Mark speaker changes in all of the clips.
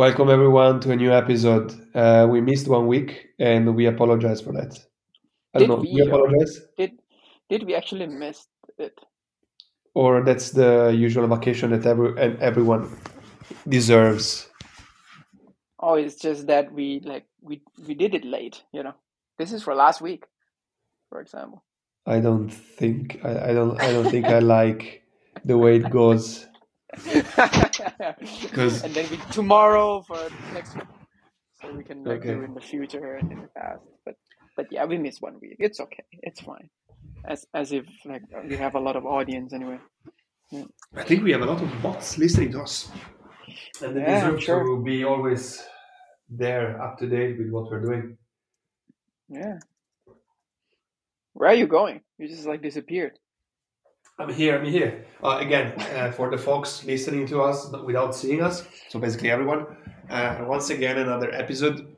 Speaker 1: Welcome everyone to a new episode. Uh, we missed one week and we apologize for that. I don't
Speaker 2: Did
Speaker 1: know, we
Speaker 2: we
Speaker 1: apologize?
Speaker 2: did did we actually miss it?
Speaker 1: Or that's the usual vacation that every and everyone deserves.
Speaker 2: Oh, it's just that we like we we did it late, you know. This is for last week, for example.
Speaker 1: I don't think I, I don't I don't think I like the way it goes because
Speaker 2: And then we tomorrow for next week. So we can like do in the future and in the past. But but yeah, we miss one week. It's okay. It's fine. As as if like we have a lot of audience anyway. Yeah,
Speaker 1: I think we have a lot of bots listening to us and they
Speaker 2: yeah I'm
Speaker 1: deserve
Speaker 2: sure.
Speaker 1: to be always there up to date with what we're doing.
Speaker 2: Yeah. Where are you going? You just like disappeared.
Speaker 1: I'm here. I'm here. Uh, again, uh, for the folks listening to us without seeing us, so basically everyone, uh, once again, another episode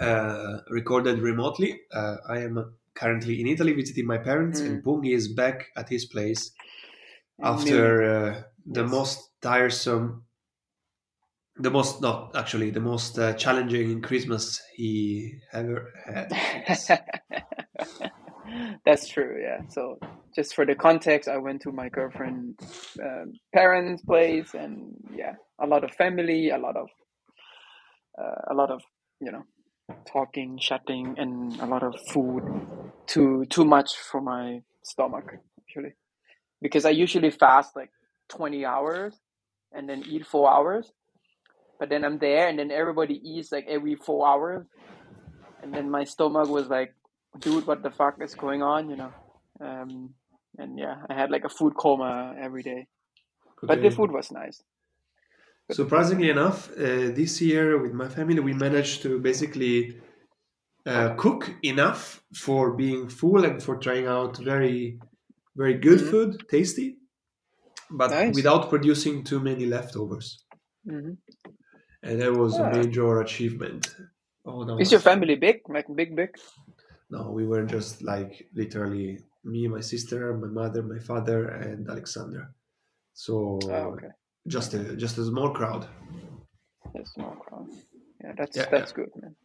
Speaker 1: uh, recorded remotely. Uh, I am currently in Italy visiting my parents, and
Speaker 2: Mm.
Speaker 1: Pungi is back at his place
Speaker 2: And
Speaker 1: after uh, the
Speaker 2: Yes.
Speaker 1: most tiresome, the most, not actually, the most uh, challenging Christmas he ever had,
Speaker 2: That's true, yeah. So just for the context, I went to my girlfriend's um, parents' place, and yeah, a lot of family, a lot of uh, a lot of you know talking, chatting, and a lot of food. Too too much for my stomach actually, because I usually fast like twenty hours and then eat four hours, but then I'm there, and then everybody eats like every four hours, and then my stomach was like, dude, what the fuck is going on, you know? Um, and yeah, I had like a food coma every day, but the food was nice. But
Speaker 1: Surprisingly enough, uh, this year with my family, we managed to basically uh, cook enough for being full and for trying out very, very good
Speaker 2: hmm
Speaker 1: food, tasty, but
Speaker 2: nice.
Speaker 1: without producing too many leftovers.
Speaker 2: hmm
Speaker 1: And that was a major achievement. Oh, that
Speaker 2: Is your family big? Like big, big?
Speaker 1: no, we were just like literally me, my sister, my mother, my father, and Alexander.
Speaker 2: Oh,
Speaker 1: So
Speaker 2: okay.
Speaker 1: just a just a small crowd.
Speaker 2: That's small crowd. Yeah, that's
Speaker 1: Yeah, yeah.
Speaker 2: that's good, man.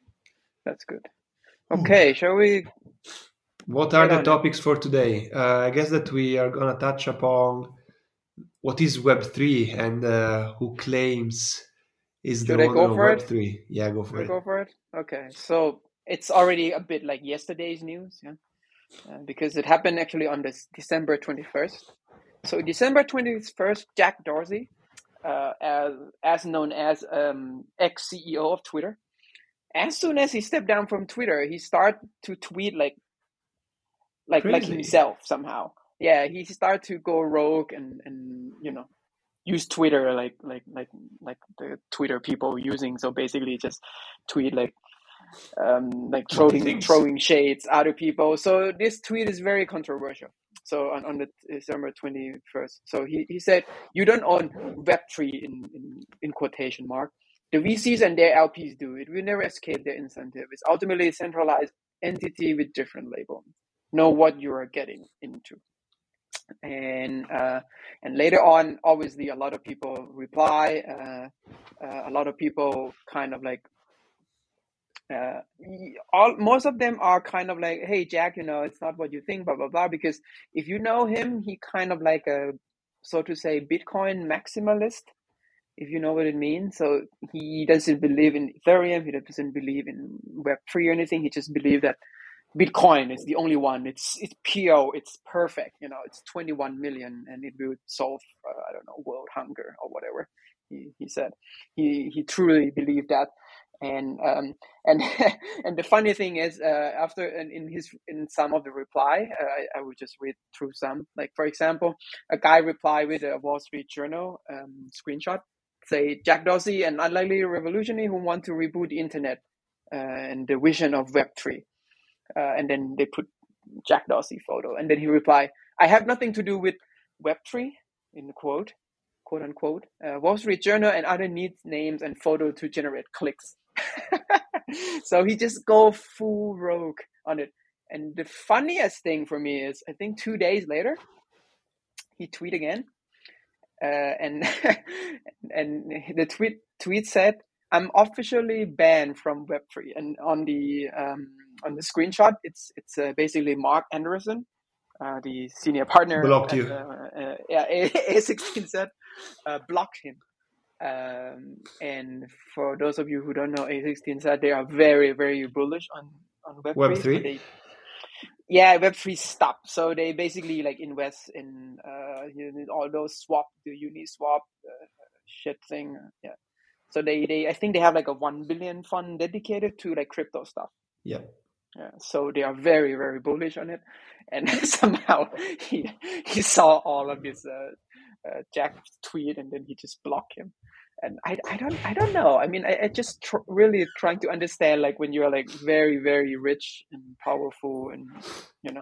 Speaker 2: That's good. Okay, shall we
Speaker 1: What are the
Speaker 2: on
Speaker 1: topics for today? Uh, I guess that we are gonna touch upon what is Web3 and uh, who claims is the
Speaker 2: I
Speaker 1: owner
Speaker 2: go
Speaker 1: of
Speaker 2: for it?
Speaker 1: Web3. Yeah, go for
Speaker 2: I
Speaker 1: it.
Speaker 2: go for it? Okay, so it's already a bit like yesterday's news, yeah, uh, because it happened actually on this December twenty first. So December twenty first, Jack Dorsey, uh, as as known as um, ex CEO of Twitter, as soon as he stepped down from Twitter, he started to tweet like like like himself somehow. Yeah, he started to go rogue and and you know use Twitter like like like like the Twitter people using. So basically, just tweet like um, like throwing
Speaker 1: things.
Speaker 2: throwing shades at other people. So this tweet is very controversial. So on, on the December twenty first, so he, he said, "You don't own Web three in, in in quotation mark. The VCs and their LPs do. It will never escape their incentive. It's ultimately a centralized entity with different label. Know what you are getting into." And uh, and later on, obviously, a lot of people reply. Uh, uh, a lot of people kind of like uh, all most of them are kind of like, "Hey, Jack, you know, it's not what you think." Blah blah blah. Because if you know him, he kind of like a so to say Bitcoin maximalist if you know what it means. So he doesn't believe in Ethereum. He doesn't believe in Web three or anything. He just believes that Bitcoin is the only one. It's it's pure. It's perfect. You know, it's twenty one million, and it will solve uh, I don't know world hunger or whatever. He he said he he truly believed that. And um and and the funny thing is uh, after in, in his in some of the reply uh, I, I will just read through some like for example a guy replied with a Wall Street Journal um, screenshot say Jack Dorsey, an unlikely revolutionary who want to reboot the internet uh, and the vision of Web three. Uh, and then they put Jack Dorsey photo, and then he replied, "I have nothing to do with Web three in the quote, quote unquote. Uh, Wall Street Journal and other needs names and photo to generate clicks." so he just go full rogue on it. And the funniest thing for me is, I think two days later, he tweet again, uh, and and the tweet tweet said, "I'm officially banned from Web3." And on the um, on the screenshot, it's it's uh, basically Mark Andreessen, uh, the senior partner.
Speaker 1: Blocked
Speaker 2: at,
Speaker 1: you.
Speaker 2: Uh, uh, yeah, a16z uh, blocked him. Um, and for those of you who don't know a16z they are very very bullish on on Web3.
Speaker 1: Web3?
Speaker 2: They, yeah, Web3 stuff. So they basically like invest in uh, you know, all those swap, the Uniswap uh, shit thing. Yeah. So they, they, I think they have like a one billion fund dedicated to like crypto stuff.
Speaker 1: Yeah.
Speaker 2: Yeah, so they are very very bullish on it, and somehow he he saw all of his uh, uh, Jack tweet and then he just blocked him. And I, I don't I don't know. I mean, I, I just tr- really trying to understand like when you're like very very rich and powerful and you know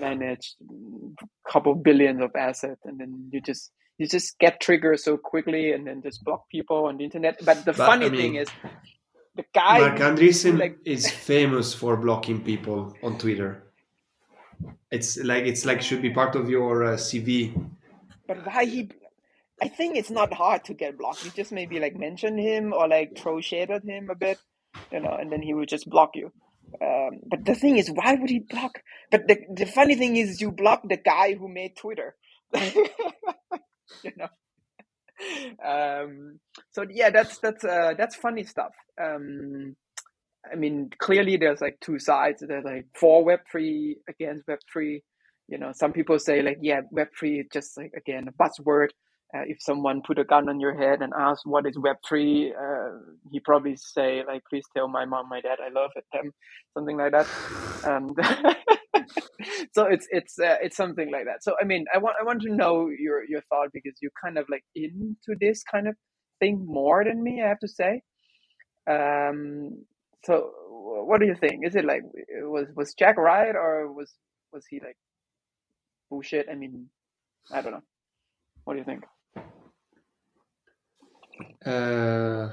Speaker 2: manage a couple billions of assets and then you just you just get triggered so quickly and then just block people on the internet. But the
Speaker 1: But,
Speaker 2: funny
Speaker 1: I mean,
Speaker 2: thing is, the guy
Speaker 1: Mark Andreessen
Speaker 2: like-
Speaker 1: is famous for blocking people on Twitter. It's like it's like should be part of your uh, CV.
Speaker 2: But why he? I think it's not hard to get blocked. You just maybe like mention him or like throw shade at him a bit, you know, and then he would just block you. Um, but the thing is, why would he block? But the the funny thing is, you block the guy who made Twitter. you know. Um, so yeah, that's that's uh, that's funny stuff. Um, I mean, clearly there's like two sides. There's like for Web three against Web three. You know, some people say like, yeah, Web three is just like again a buzzword. Uh, if someone put a gun on your head and ask what is Web three, uh, he probably say like, please tell my mom, my dad, I love them, something like that. So it's it's uh, it's something like that. So I mean, I want I want to know your your thought because you're kind of like into this kind of thing more than me. I have to say. Um, so what do you think? Is it like was was Jack right or was was he like bullshit? I mean, I don't know. What do you think?
Speaker 1: Uh,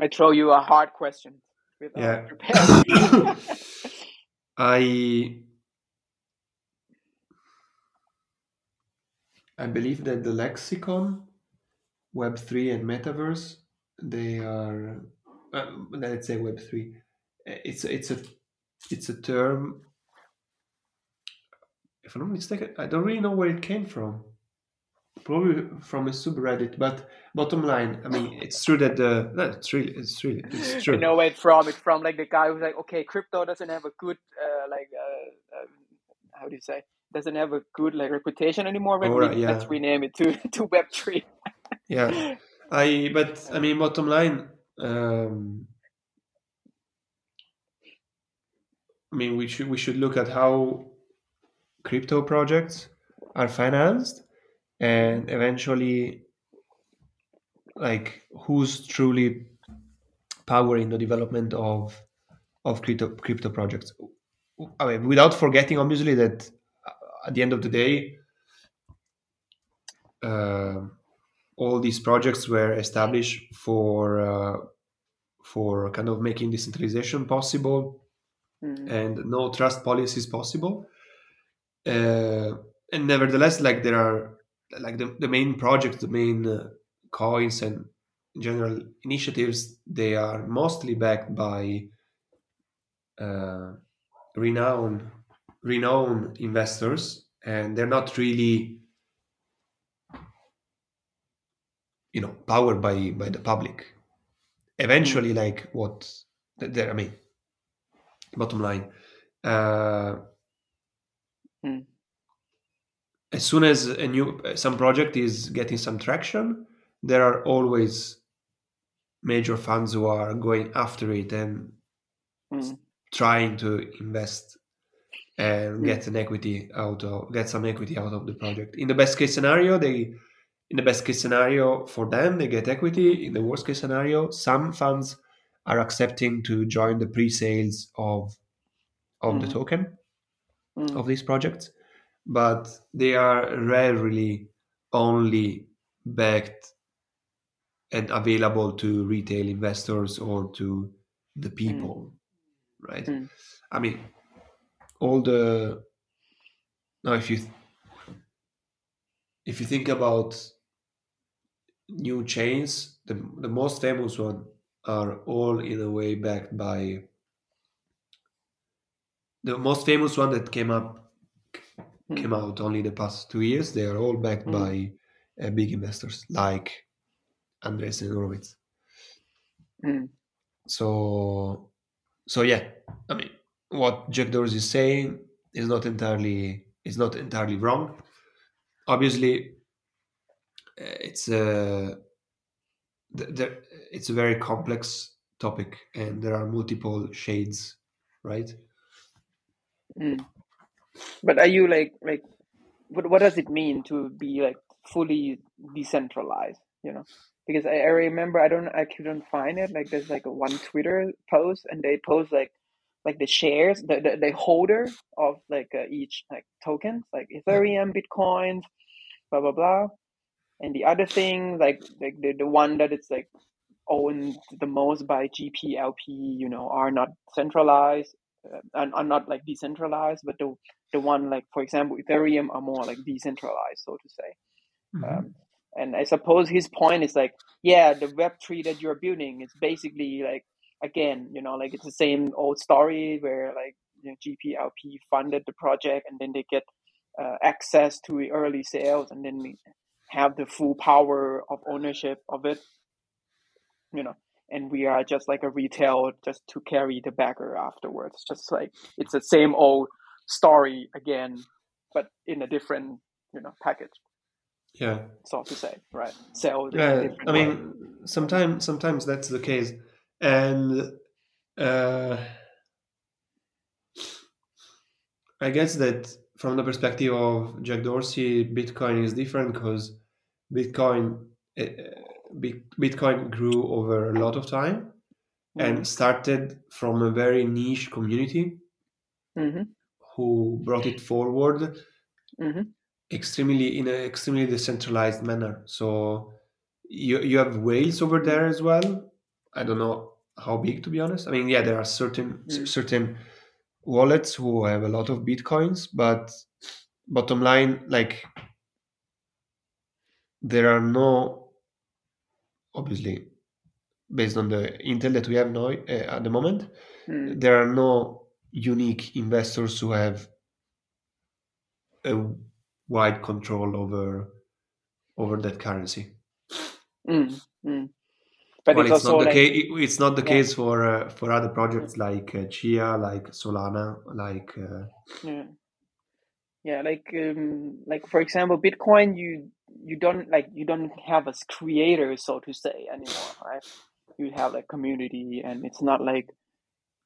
Speaker 2: I throw you a hard question.
Speaker 1: Yeah. I I believe that the lexicon, Web three and metaverse, they are uh, let's say Web three. It's it's a it's a term. If I'm not mistaken, I don't really know where it came from. Probably from a subreddit, but bottom line, I mean, it's true that the no, it's really it's really it's true.
Speaker 2: you know it from it's from like the guy who's like okay crypto doesn't have a good uh, like uh, um, how do you say doesn't have a good like reputation anymore Web
Speaker 1: Alright, yeah.
Speaker 2: let's rename it to to web 3
Speaker 1: Yeah, I but I mean, bottom line, um, I mean, we should we should look at how crypto projects are financed, and eventually, like who's truly powering the development of of crypto crypto projects. I mean, without forgetting, obviously, that uh, at the end of the day. Uh, all these projects were established for uh, for kind of making decentralization possible
Speaker 2: Mm.
Speaker 1: and no trust policies possible. Uh, and nevertheless, like there are like the, the main projects, the main uh, coins and general initiatives, they are mostly backed by uh, renowned renowned investors, and they're not really you know powered by by the public eventually like what there i mean bottom line uh
Speaker 2: Hmm.
Speaker 1: As soon as a new some project is getting some traction there are always major funds who are going after it and
Speaker 2: Mm.
Speaker 1: trying to invest and
Speaker 2: Hmm.
Speaker 1: get an equity out of get some equity out of the project in the best case scenario they in the best case scenario for them they get equity in the worst case scenario some funds are accepting to join the pre-sales of of the
Speaker 2: Mhm.
Speaker 1: token
Speaker 2: Mm.
Speaker 1: of these projects but they are rarely only backed and available to retail investors or to the people right
Speaker 2: Mm.
Speaker 1: i mean all the now if you if you think about new chains, the the most famous one, are all in a way backed by the most famous one that came up
Speaker 2: Hmm.
Speaker 1: came out only the past two years. They are all backed
Speaker 2: Mm.
Speaker 1: by uh, big investors like Andreessen Horowitz.
Speaker 2: Mm.
Speaker 1: So, so yeah, I mean, what Jack Dorsey is saying is not entirely is not entirely wrong. Obviously, uh, it's a it's a very complex topic, and there are multiple shades, right?
Speaker 2: Mm. But are you like like what what does it mean to be like fully decentralized? You know, because I, I remember I don't I couldn't find it. Like there's like a one Twitter post and they post like like the shares the the, the holder of like uh, each like tokens like Ethereum, Bitcoin, blah blah blah, and the other thing like like the the one that it's like owned the most by GPLP, you know, are not centralized uh, and are not like decentralized, but the the one like for example Ethereum are more like decentralized, so to say. Um, and I suppose his point is like, yeah, the Web three that you're building is basically like again, you know, like it's the same old story where like you know, GPLP funded the project and then they get uh, access to the early sales and then have the full power of ownership of it, you know. And we are just like a retail just to carry the bagger afterwards. Just like it's the same old story again, but in a different, you know, package
Speaker 1: Yeah,
Speaker 2: so to say, right? Sell
Speaker 1: yeah. I
Speaker 2: way.
Speaker 1: mean, sometimes sometimes that's the case, and uh, I guess that from the perspective of Jack Dorsey, Bitcoin is different because Bitcoin Bit- Bitcoin grew over a lot of time and started from a very niche community
Speaker 2: hmm
Speaker 1: who brought it forward
Speaker 2: hmm
Speaker 1: extremely in an extremely decentralized manner. So you you have whales over there as well. I don't know how big to be honest. I mean, yeah, there are certain
Speaker 2: Mm.
Speaker 1: certain wallets who have a lot of bitcoins, but bottom line, like there are no obviously based on the intel that we have now uh, at the moment,
Speaker 2: Mm.
Speaker 1: there are no unique investors who have a wide control over over that currency.
Speaker 2: Mm. Mm. But
Speaker 1: well,
Speaker 2: it's,
Speaker 1: it's, not the
Speaker 2: like
Speaker 1: case. It's not the
Speaker 2: Yeah.
Speaker 1: case for uh, for other projects like uh, Chia, like Solana, like uh,
Speaker 2: yeah, yeah, like um, like for example, Bitcoin, you you don't like you don't have a creator, so to say, anymore, right? You have like community, and it's not like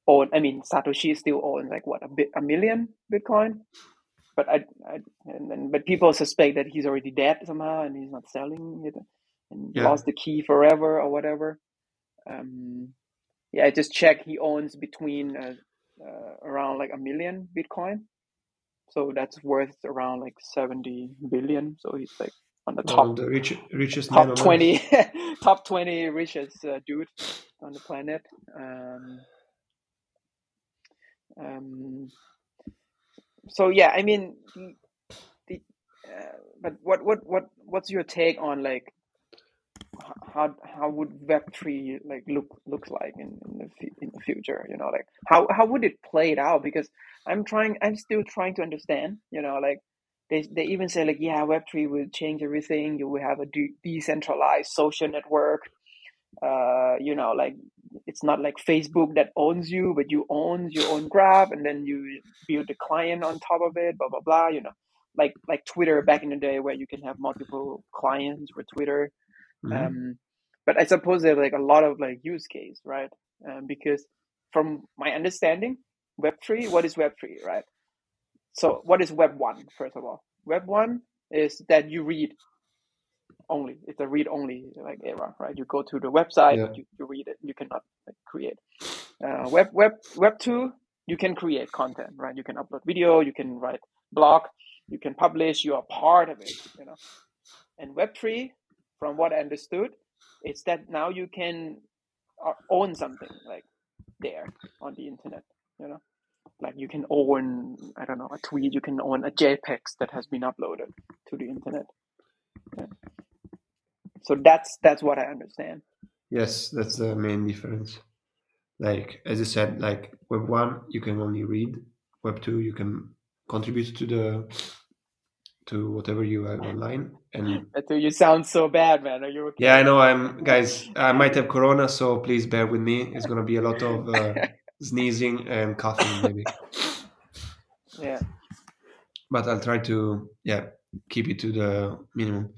Speaker 2: own. I mean, Satoshi still owns like what a bit a million Bitcoin, but I, I and then but people suspect that he's already dead somehow, and he's not selling it, and
Speaker 1: Yeah.
Speaker 2: lost the key forever or whatever. Um, yeah, I just checked. He owns between uh, uh, around like a million Bitcoin, so that's worth around like seventy billion. So he's like on the top
Speaker 1: the rich, richest
Speaker 2: top
Speaker 1: earth.
Speaker 2: twenty top twenty richest uh, dude on the planet. Um, um, so yeah, I mean, the, the uh, but what what what what's your take on like how how would Web three like look looks like in, in the in the future? You know, like how how would it play it out? Because I'm trying, I'm still trying to understand. You know, like they they even say like yeah, Web three will change everything. You will have a de- decentralized social network. Uh, you know, like it's not like Facebook that owns you, but you own your own graph, and then you build the client on top of it. Blah blah blah. You know, like like Twitter back in the day, where you can have multiple clients with Twitter.
Speaker 1: Mhm.
Speaker 2: Um, but I suppose there's like a lot of like use case, right? Um, because from my understanding, Web three, what is Web three, right? So what is Web one? First of all, Web one is that you read only. It's a read only like era, right? You go to the website,
Speaker 1: Yeah.
Speaker 2: you, you read it. You cannot like, create. Uh, web web Web two, you can create content, right? You can upload video, you can write blog, you can publish. You are part of it, you know. And Web three, from what I understood, is that now you can uh, own something like there on the internet, you know. Like you can own, I don't know, a tweet. You can own a JPEG that has been uploaded to the internet. Yeah. So that's that's what I understand.
Speaker 1: Yes, that's the main difference. Like as you said, like Web one you can only read. Web two you can contribute to the to whatever you have online. And
Speaker 2: you sound so bad, man. Are you okay?
Speaker 1: Yeah, I know. I'm guys. I might have corona, so please bear with me. It's gonna be a lot of uh, sneezing and coughing, maybe.
Speaker 2: Yeah.
Speaker 1: But I'll try to yeah keep it to the minimum.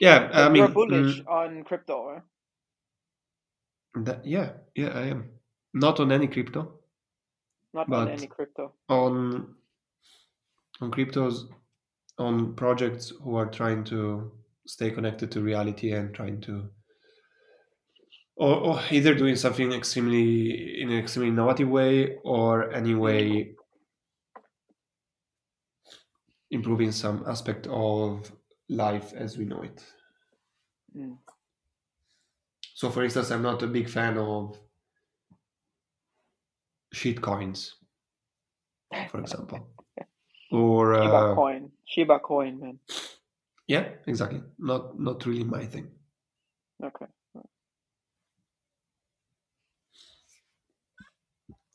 Speaker 1: Yeah,
Speaker 2: But
Speaker 1: I mean,
Speaker 2: you're bullish
Speaker 1: mm,
Speaker 2: on crypto, huh?
Speaker 1: that, yeah, yeah, I am not on any crypto,
Speaker 2: not on any crypto.
Speaker 1: on on cryptos, on projects who are trying to stay connected to reality and trying to, or, or either doing something extremely in an extremely innovative way, or anyway improving some aspect of life as we know it.
Speaker 2: Mm.
Speaker 1: So, for instance, I'm not a big fan of sheet coins, for example, or
Speaker 2: Shiba
Speaker 1: uh,
Speaker 2: coin, Shiba coin, man.
Speaker 1: yeah, exactly. Not not really my thing.
Speaker 2: Okay.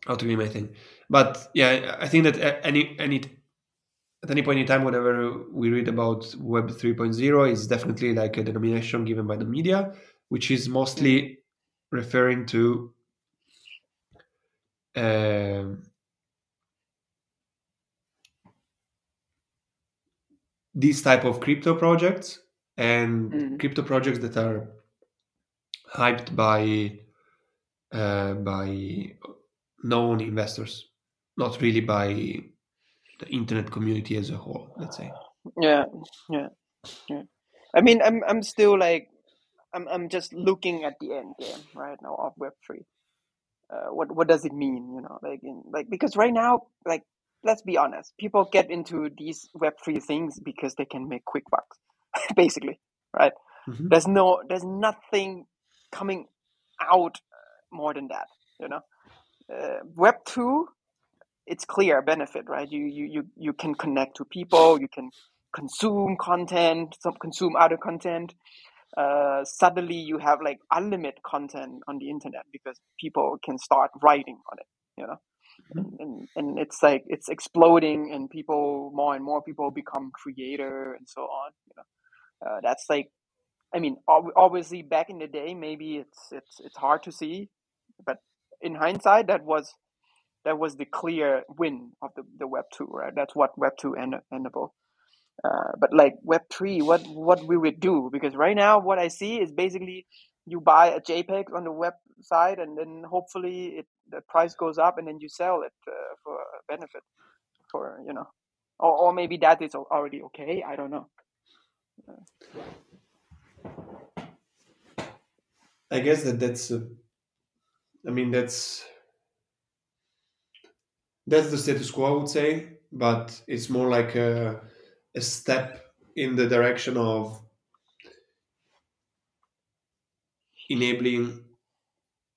Speaker 1: Not really my thing. But yeah, I think that any any at any point in time, whenever we read about Web 3.0, is definitely like a denomination given by the media, which is mostly referring to um, these type of crypto projects and
Speaker 2: Mm.
Speaker 1: crypto projects that are hyped by uh, by known investors, not really by the internet community as a whole. Let's say.
Speaker 2: Yeah, yeah, yeah. I mean, I'm I'm still like, I'm I'm just looking at the end game right now of Web three. Uh, what what does it mean? You know, like in like because right now, like let's be honest, people get into these Web three things because they can make quick bucks, basically, right?
Speaker 1: Mhm.
Speaker 2: There's no there's nothing coming out uh, more than that. You know, uh, Web two it's clear benefit, right? You you you you can connect to people, you can consume content, some consume other content. Uh, suddenly you have like unlimited content on the internet because people can start writing on it, you know. And, and and it's like it's exploding and people more and more people become creator and so on you know uh, that's like i mean ob- obviously back in the day maybe it's it's it's hard to see but in hindsight that was that was the clear win of the, the web 2 right? That's what web 2 end, endable. Uh, but like web 3 what what we would do? Because right now what i see is basically you buy a jpeg on the website and then hopefully it the price goes up and then you sell it uh, for a benefit for you know. Or, or maybe that is already okay. I don't know.
Speaker 1: I guess that that's. Uh, I mean, that's that's the status quo, I would say, but it's more like a, a step in the direction of enabling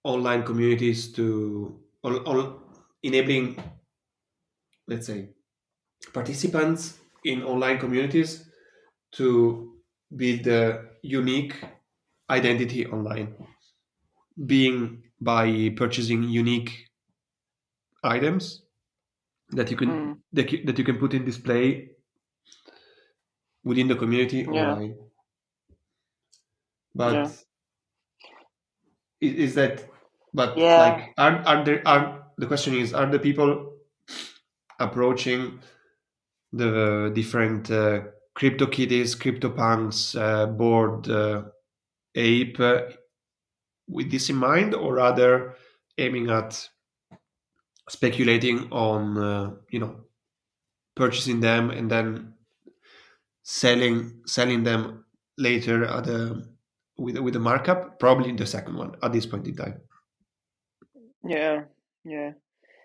Speaker 1: online communities to on, on, enabling let's say participants in online communities to build a unique identity online. Being by purchasing unique items that you can
Speaker 2: Mm.
Speaker 1: that you, that you can put in display within the community
Speaker 2: Yeah.
Speaker 1: online but
Speaker 2: Yeah.
Speaker 1: i- is that but
Speaker 2: Yeah.
Speaker 1: like are, are there are the question is are the people approaching the different uh, crypto kitties crypto punks uh, Bored uh, ape uh, with this in mind or rather aiming at speculating on uh, you know purchasing them and then selling selling them later at a with with a markup probably in the second one at this point in time
Speaker 2: Yeah, yeah.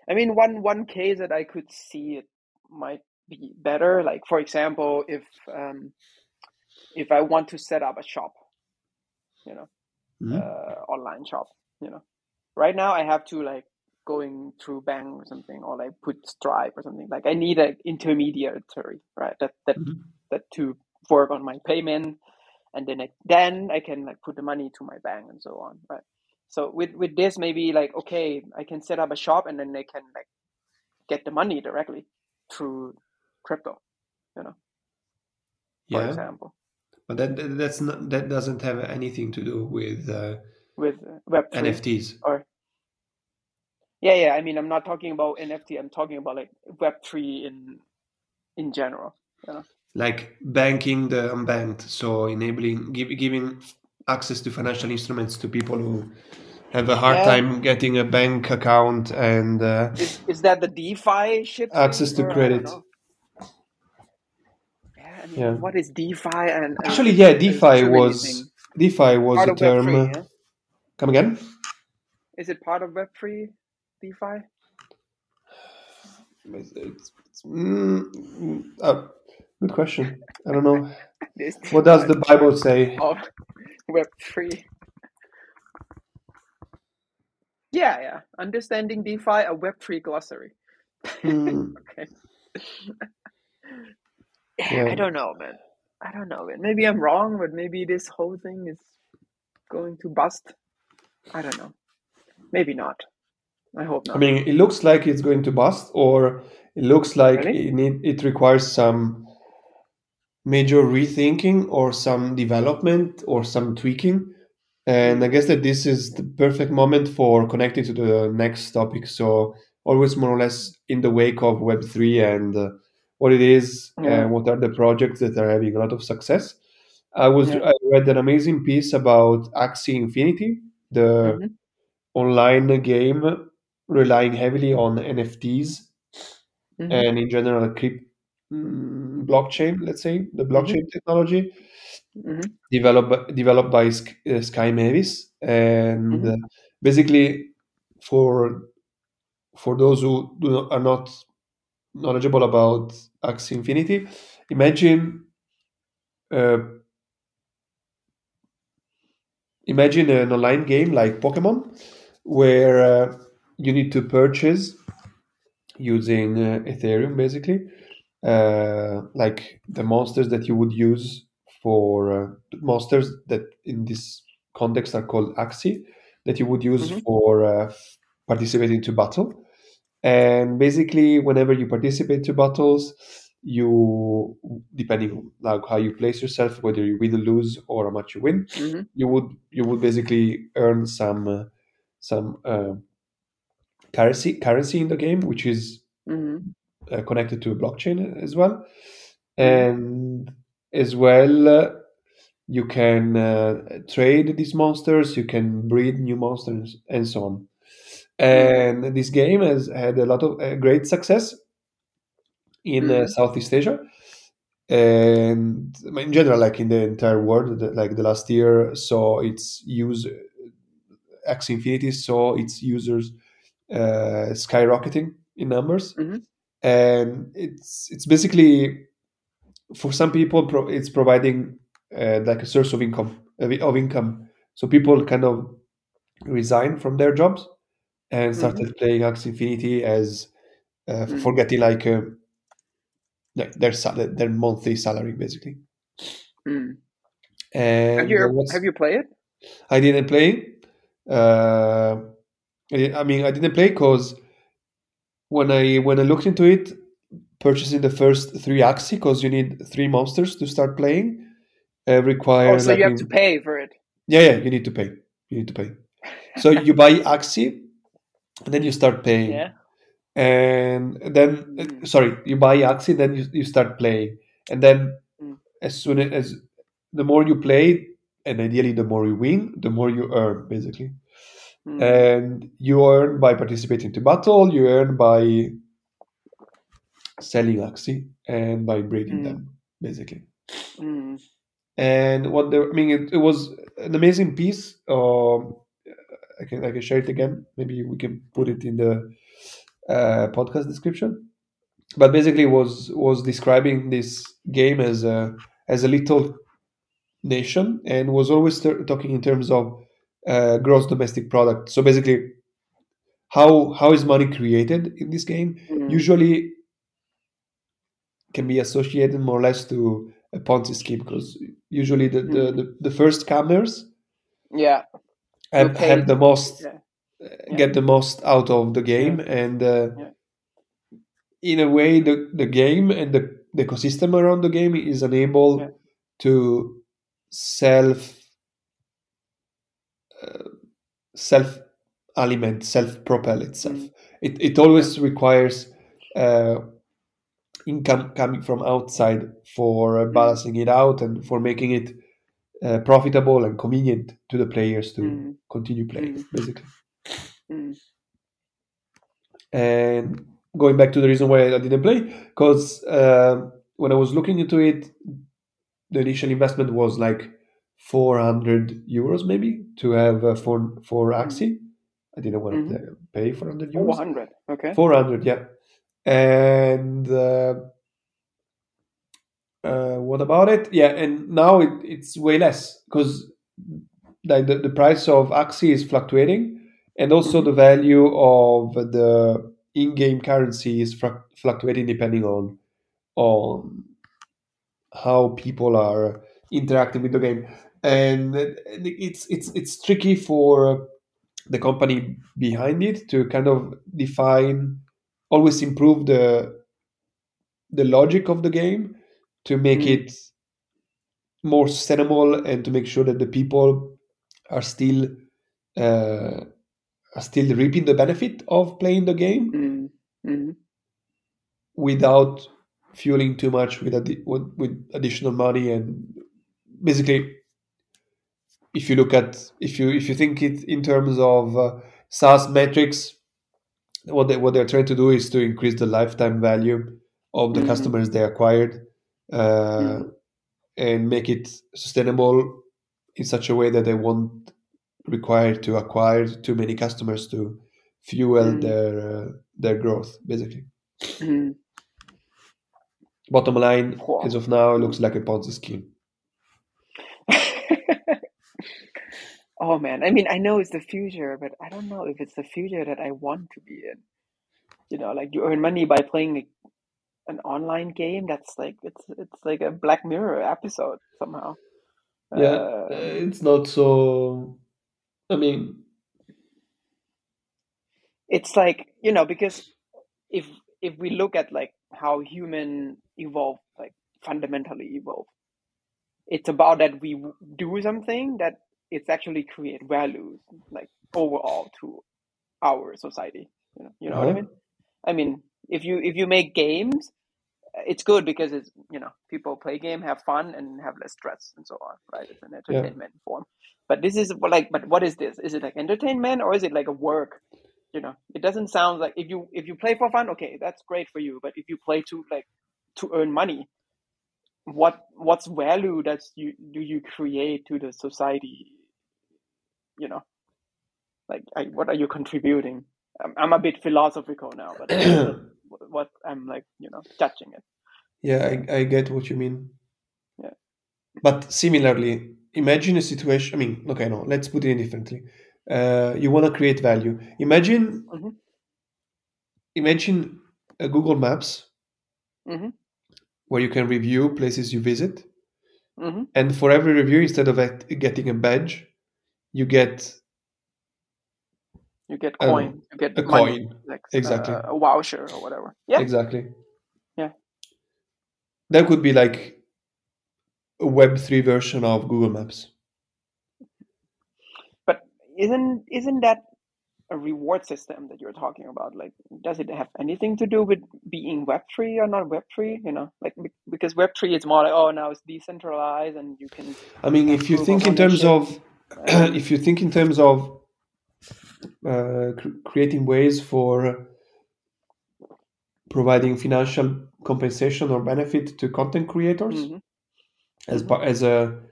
Speaker 2: I mean, one one case that I could see it might be better, like for example, if um, if I want to set up a shop, you know,
Speaker 1: Mhm.
Speaker 2: uh, online shop, you know, right now I have to like going through bank or something, or like put Stripe or something. Like I need an intermediary, right? That that
Speaker 1: Mhm.
Speaker 2: that to work on my payment, and then I, then I can like put the money to my bank and so on, right? So with with this, maybe like okay, I can set up a shop and then they can like get the money directly through crypto, you know. For
Speaker 1: Yeah,
Speaker 2: example,
Speaker 1: but that that- that's not that doesn't have anything to do with uh,
Speaker 2: with uh, Web
Speaker 1: NFTs.
Speaker 2: or yeah, yeah. I mean, I'm not talking about NFT. I'm talking about like Web three in in general. You know.
Speaker 1: like banking the unbanked, so enabling give, giving access to financial instruments to people who have a hard
Speaker 2: Yeah.
Speaker 1: time getting a bank account and uh,
Speaker 2: Is is that the DeFi shit?
Speaker 1: access to
Speaker 2: or
Speaker 1: credit.
Speaker 2: Yeah, I mean,
Speaker 1: Yeah.
Speaker 2: what is DeFi and, and
Speaker 1: Actually, yeah, DeFi was? DeFi was
Speaker 2: Part
Speaker 1: a term.
Speaker 2: yeah?
Speaker 1: Come again?
Speaker 2: Is it part of Web three DeFi?
Speaker 1: It's, it's, it's- mm, mm, uh, good question. I don't know. What does the Bible say?
Speaker 2: of Web three? Yeah, yeah. Understanding DeFi, a Web three glossary.
Speaker 1: Hmm,
Speaker 2: Okay.
Speaker 1: Yeah.
Speaker 2: I don't know, man. I don't know, man. Maybe I'm wrong, but maybe this whole thing is going to bust. I don't know. Maybe not. I hope not.
Speaker 1: I mean, it looks like it's going to bust, or it looks like
Speaker 2: Really?
Speaker 1: it need, it requires some major rethinking or some development or some tweaking. And I guess that this is the perfect moment for connecting to the next topic. So always more or less in the wake of Web three and uh, what it is
Speaker 2: Yeah.
Speaker 1: and what are the projects that are having a lot of success. I was
Speaker 2: Yeah.
Speaker 1: I read an amazing piece about Axie Infinity, the
Speaker 2: Mhm.
Speaker 1: online game relying heavily on NFTs
Speaker 2: Mhm.
Speaker 1: and in general crypt, mm, blockchain, let's say the blockchain technology
Speaker 2: Mhm.
Speaker 1: developed developed by Sk- uh, Sky Mavis, and
Speaker 2: Mhm.
Speaker 1: uh, basically for for those who do not, are not knowledgeable about Axie Infinity, imagine uh, imagine an online game like Pokemon, where uh, you need to purchase using uh, Ethereum, basically, uh, like the monsters that you would use for uh, monsters that in this context are called Axie, that you would use
Speaker 2: Mhm.
Speaker 1: for uh, participating to battle. And basically, whenever you participate to battles, you depending on like how you place yourself, whether you win or lose or how much you win,
Speaker 2: Mhm.
Speaker 1: you would you would basically earn some uh, some uh, currency currency in the game, which is
Speaker 2: Mhm.
Speaker 1: uh, connected to a blockchain as well,
Speaker 2: Mhm.
Speaker 1: and as well uh, you can uh, trade these monsters, you can breed new monsters, and so on.
Speaker 2: Mhm.
Speaker 1: And this game has had a lot of uh, great success in uh,
Speaker 2: Mhm.
Speaker 1: Southeast Asia and in general, like in the entire world, like the last year saw its use Axie Infinity saw its users uh, skyrocketing in numbers,
Speaker 2: Mhm.
Speaker 1: and it's it's basically for some people pro- it's providing uh, like a source of income of income. So people kind of resign from their jobs and
Speaker 2: Mhm.
Speaker 1: started playing Axie Infinity as uh, for
Speaker 2: Mm.
Speaker 1: getting like uh, their sal- their monthly salary basically.
Speaker 2: Mm. Have you
Speaker 1: uh, what's
Speaker 2: have you played it?
Speaker 1: I didn't play. Uh, I mean, I didn't play because when I when I looked into it, purchasing the first three Axie because you need three monsters to start playing uh,
Speaker 2: Oh,
Speaker 1: requires
Speaker 2: so
Speaker 1: like
Speaker 2: you have
Speaker 1: in-
Speaker 2: to pay for it.
Speaker 1: yeah yeah you need to pay you need to pay. So you buy Axie and then you start paying
Speaker 2: Yeah.
Speaker 1: and then
Speaker 2: Mm.
Speaker 1: sorry you buy Axie then you, you start playing and then
Speaker 2: Mm.
Speaker 1: as soon as the more you play and ideally the more you win the more you earn basically
Speaker 2: Mm.
Speaker 1: and you earn by participating to battle you earn by selling Axie and by breeding
Speaker 2: Mm.
Speaker 1: them basically
Speaker 2: Mm.
Speaker 1: and what the I mean it, it was an amazing piece um I can I can share it again maybe we can put it in the uh, podcast description but basically was was describing this game as a as a little nation and was always ter- talking in terms of uh, gross domestic product so basically how how is money created in this game
Speaker 2: Mm.
Speaker 1: usually can be associated more or less to a ponzi scheme because usually the the,
Speaker 2: Mm.
Speaker 1: the, the first comers
Speaker 2: Yeah.
Speaker 1: Have, have the most
Speaker 2: Yeah.
Speaker 1: uh, get the most out of the game and uh,
Speaker 2: Yeah.
Speaker 1: in a way the, the game and the, the ecosystem around the game is unable
Speaker 2: Yeah.
Speaker 1: to self uh, self aliment self propel itself
Speaker 2: Mm.
Speaker 1: it, it always requires uh, income coming from outside for uh,
Speaker 2: Mm.
Speaker 1: balancing it out and for making it uh, profitable and convenient to the players to
Speaker 2: Mm.
Speaker 1: continue playing
Speaker 2: Mm.
Speaker 1: basically
Speaker 2: Mm.
Speaker 1: and going back to the reason why I didn't play, because uh, when I was looking into it, the initial investment was like 400 euros maybe to have uh, for for Axie. I didn't want to pay 400 euros.
Speaker 2: hundred. Okay.
Speaker 1: 400, yeah. And uh, uh, what about it? Yeah, and now it, it's way less because like the, the price of Axie is fluctuating, and also the value of the in-game currency is fluc- fluctuating depending on on how people are interacting with the game, and it's it's it's tricky for the company behind it to kind of define always improve the the logic of the game to make
Speaker 2: Mm.
Speaker 1: it more sustainable and to make sure that the people are still uh, are still reaping the benefit of playing the game
Speaker 2: Mm. Mm.
Speaker 1: without fueling too much with, addi- with with additional money and basically if you look at if you if you think it in terms of uh, SaaS metrics what they what they're trying to do is to increase the lifetime value of the
Speaker 2: Mhm.
Speaker 1: customers they acquired uh,
Speaker 2: Mhm.
Speaker 1: and make it sustainable in such a way that they won't require to acquire too many customers to fuel
Speaker 2: Mhm.
Speaker 1: their uh, their growth basically
Speaker 2: Mm.
Speaker 1: bottom line
Speaker 2: Wow.
Speaker 1: as of now it looks like a ponzi scheme
Speaker 2: oh man, I mean, I know it's the future, but I don't know if it's the future that I want to be in. You know, like you earn money by playing an online game. That's like it's it's like a Black Mirror episode somehow.
Speaker 1: yeah
Speaker 2: Uh,
Speaker 1: it's not so i mean
Speaker 2: it's like you know because if if we look at like how human evolve like fundamentally evolve it's about that we do something that it's actually create values like overall to our society you know you know what i
Speaker 1: Uh-huh.
Speaker 2: mean i mean if you if you make games it's good because it's you know people play game have fun and have less stress and so on right? It's an entertainment form. But this is like but what is this? Is it like entertainment or is it like a work? You know it doesn't sound like if you if you play for fun okay that's great for you. But if you play to like to earn money what what's value that you do you create to the society? You know like I, what are you contributing I'm, I'm a bit philosophical now but what i'm like you know touching it
Speaker 1: Yeah, I, I get what you mean.
Speaker 2: Yeah.
Speaker 1: But similarly, imagine a situation. I mean, okay, no, let's put it in differently. Uh, you want to create value. Imagine,
Speaker 2: Mhm.
Speaker 1: imagine a Google Maps
Speaker 2: hmm
Speaker 1: where you can review places you visit,
Speaker 2: hmm
Speaker 1: and for every review, instead of getting a badge, you get
Speaker 2: you get
Speaker 1: Um,
Speaker 2: coin you get
Speaker 1: a
Speaker 2: money,
Speaker 1: coin.
Speaker 2: like
Speaker 1: Exactly.
Speaker 2: uh, a voucher or whatever yeah
Speaker 1: Exactly.
Speaker 2: Yeah.
Speaker 1: That could be like a Web three version of Google Maps.
Speaker 2: but isn't isn't that a reward system that you're talking about like does it have anything to do with being web3 or not web3 you know like because web3 is more like oh now it's decentralized and you can
Speaker 1: I mean, if you think in terms
Speaker 2: ownership.
Speaker 1: of if you think in terms of uh, cr- creating ways for providing financial compensation or benefit to content creators
Speaker 2: Mhm.
Speaker 1: as
Speaker 2: Mhm.
Speaker 1: as a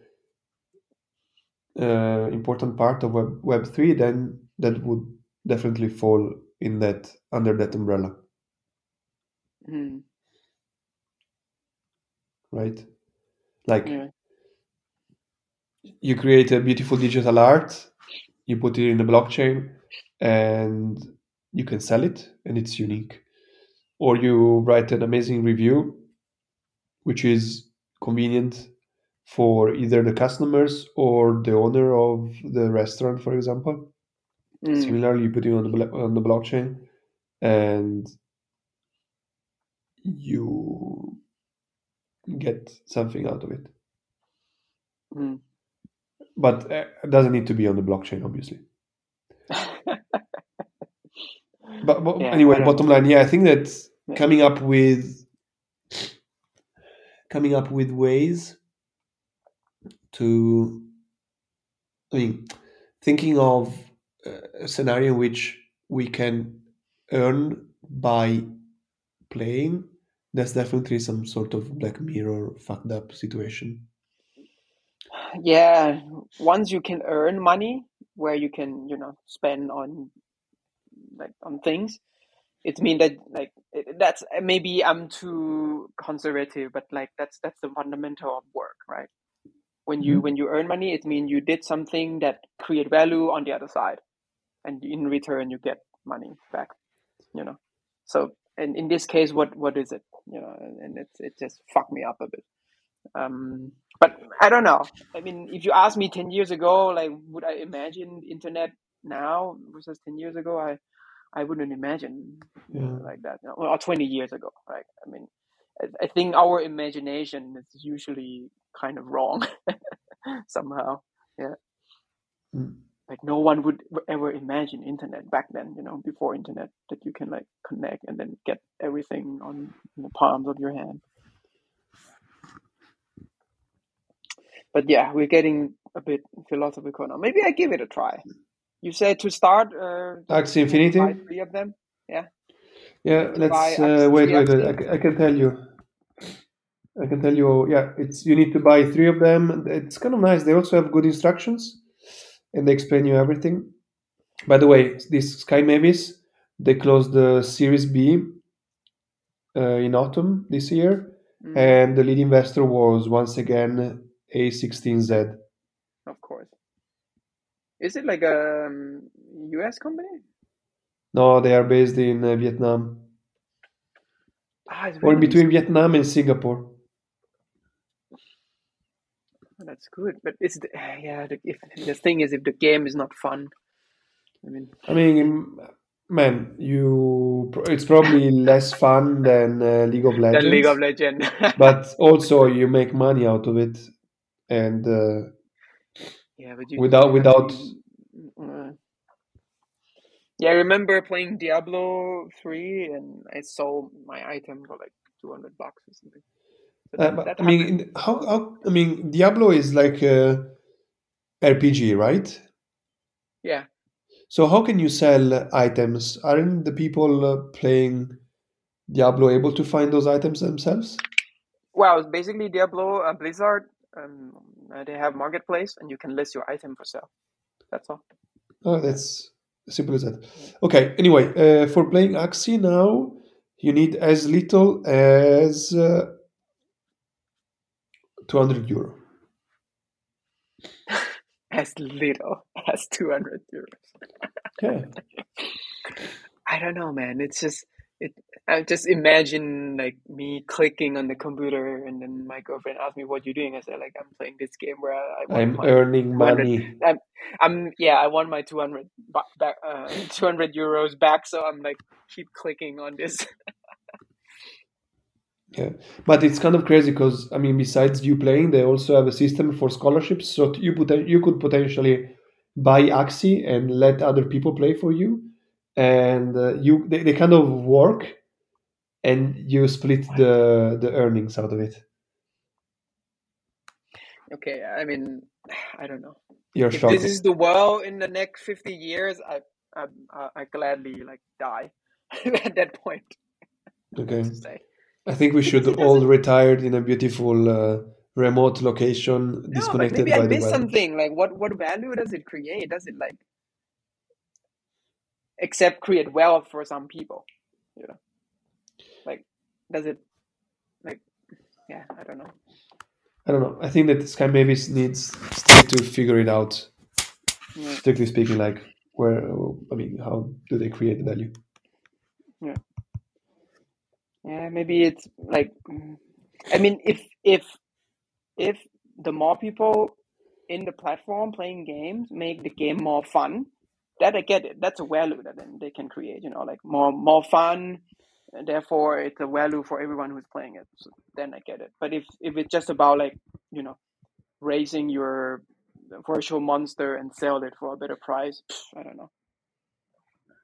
Speaker 1: uh, important part of web web three, then that would definitely fall in that under that umbrella,
Speaker 2: Mm,
Speaker 1: right? Like
Speaker 2: yeah
Speaker 1: you create a beautiful digital art, you put it in the blockchain, and you can sell it, and it's unique. Or you write an amazing review, which is convenient for either the customers or the owner of the restaurant, for example.
Speaker 2: Mm.
Speaker 1: Similarly, you put it on the on the blockchain, and you get something out of it.
Speaker 2: Mm.
Speaker 1: But uh, it doesn't need to be on the blockchain, obviously. But, but
Speaker 2: Yeah,
Speaker 1: anyway, bottom line, yeah, I think that
Speaker 2: Yeah.
Speaker 1: coming up with coming up with ways to, I mean, thinking of a scenario in which we can earn by playing. That's definitely some sort of Black Mirror fucked up situation.
Speaker 2: yeah once you can earn money where you can you know spend on like on things. It mean that like it, that's maybe i'm too conservative but like that's that's the fundamental of work right? When you
Speaker 1: Mhm.
Speaker 2: when you earn money it means you did something that create value on the other side and in return you get money back you know? So and in this case what what is it? You know and, and it's it just fucked me up a bit um but i don't know. I mean if you ask me 10 years ago like would i imagine internet now versus 10 years ago? I i wouldn't imagine
Speaker 1: Yeah.
Speaker 2: like that or 20 years ago right? I mean i, I think our imagination is usually kind of wrong somehow yeah.
Speaker 1: Mm.
Speaker 2: like no one would ever imagine internet back then you know before internet that you can like connect and then get everything on in the palms of your hand but yeah we're getting a bit philosophical now maybe i give it a try you said to start uh
Speaker 1: Axie
Speaker 2: you have to
Speaker 1: Infinity?
Speaker 2: buy three of them
Speaker 1: Yeah,
Speaker 2: to
Speaker 1: let's uh, wait, wait, wait. I, I can tell you. I can tell you. Yeah, it's you need to buy three of them. It's kind of nice. They also have good instructions, and they explain you everything. By the way, this Sky Mavis, they closed the Series B uh, in autumn this year,
Speaker 2: Mm,
Speaker 1: and the lead investor was once again A16Z.
Speaker 2: of course is it like a um, us company
Speaker 1: No, they are based in uh, Vietnam,
Speaker 2: ah, it's
Speaker 1: or between Vietnam and Singapore.
Speaker 2: Oh, That's good, but it's the, yeah. The, if the thing is, if the game is not fun, I mean,
Speaker 1: I mean, man, you it's probably less fun than uh, League of Legends,
Speaker 2: than League of Legends.
Speaker 1: but also you make money out of it, and uh,
Speaker 2: yeah, but you
Speaker 1: without
Speaker 2: you
Speaker 1: without
Speaker 2: uh, yeah, I remember playing Diablo three, and I sold my item for like two hundred bucks or something.
Speaker 1: Uh,
Speaker 2: that,
Speaker 1: but,
Speaker 2: that
Speaker 1: I mean, how how I mean, Diablo is like a RPG, right?
Speaker 2: Yeah,
Speaker 1: So how can you sell items? Aren't the people uh, playing Diablo able to find those items themselves?
Speaker 2: well, it's basically Diablo, uh, Blizzard. Um, they have marketplace, and you can list your item for sale. That's all.
Speaker 1: Oh, that's simple as that. Okay. Anyway, uh, for playing Axie now, you need as little as uh, 200 euro.
Speaker 2: As little as two hundred euros.
Speaker 1: Yeah.
Speaker 2: I don't know, man. It's just it. I just imagine like me clicking on the computer, and then my girlfriend asked me, "What you're doing?" I said, "Like I'm playing this game where I, I my
Speaker 1: earning money.
Speaker 2: I'm, I'm yeah, I want my two hundred back, uh, two hundred euros back. So I'm like keep clicking on this.
Speaker 1: Yeah. But it's kind of crazy because I mean, besides you playing, they also have a system for scholarships. So you put you could potentially buy Axie and let other people play for you, and uh, you they, they kind of work, and you split the the earnings out of it.
Speaker 2: okay, I mean, I don't know.
Speaker 1: You're
Speaker 2: If
Speaker 1: shocked.
Speaker 2: this is the world in the next fifty years, I I I, I gladly like die at that point.
Speaker 1: Okay. I think we should all retire in a beautiful uh, remote location,
Speaker 2: No,
Speaker 1: disconnected
Speaker 2: maybe I
Speaker 1: the weather.
Speaker 2: something. Like, what what value does it create? Does it like, except create wealth for some people? You know, like, does it, like, yeah, I don't know.
Speaker 1: I don't know. I think that Sky Mavis needs still to figure it out.
Speaker 2: Yeah,
Speaker 1: Strictly speaking, like where I mean, how do they create the value?
Speaker 2: yeah, yeah. Maybe it's like, I mean, if if if the more people in the platform playing games make the game more fun. That I get it. That's a value that then they can create. You know, like more more fun. And therefore, it's a value for everyone who's playing it. So then I get it. But if if it's just about like you know, raising your virtual monster and sell it for a better price, I don't know.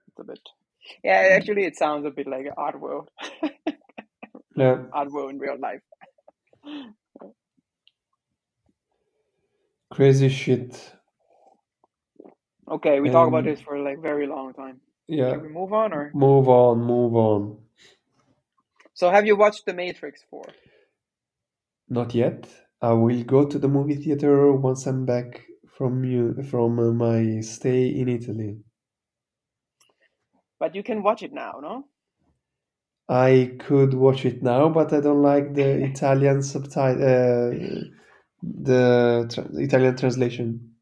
Speaker 2: It's a bit. Yeah, hmm. actually, it sounds a bit like art world.
Speaker 1: Yeah.
Speaker 2: art world in real life.
Speaker 1: Crazy shit.
Speaker 2: Okay, we talk about
Speaker 1: Um,
Speaker 2: this for like very long time.
Speaker 1: yeah.
Speaker 2: Can we move on or?
Speaker 1: Move on, move on.
Speaker 2: So have you watched The Matrix 4?
Speaker 1: Not yet. I will go to the movie theater once I'm back from you from uh, my stay in Italy.
Speaker 2: But you can watch it now, no?
Speaker 1: I could watch it now, but I don't like the Italian subtitle, uh, the tra- Italian translation.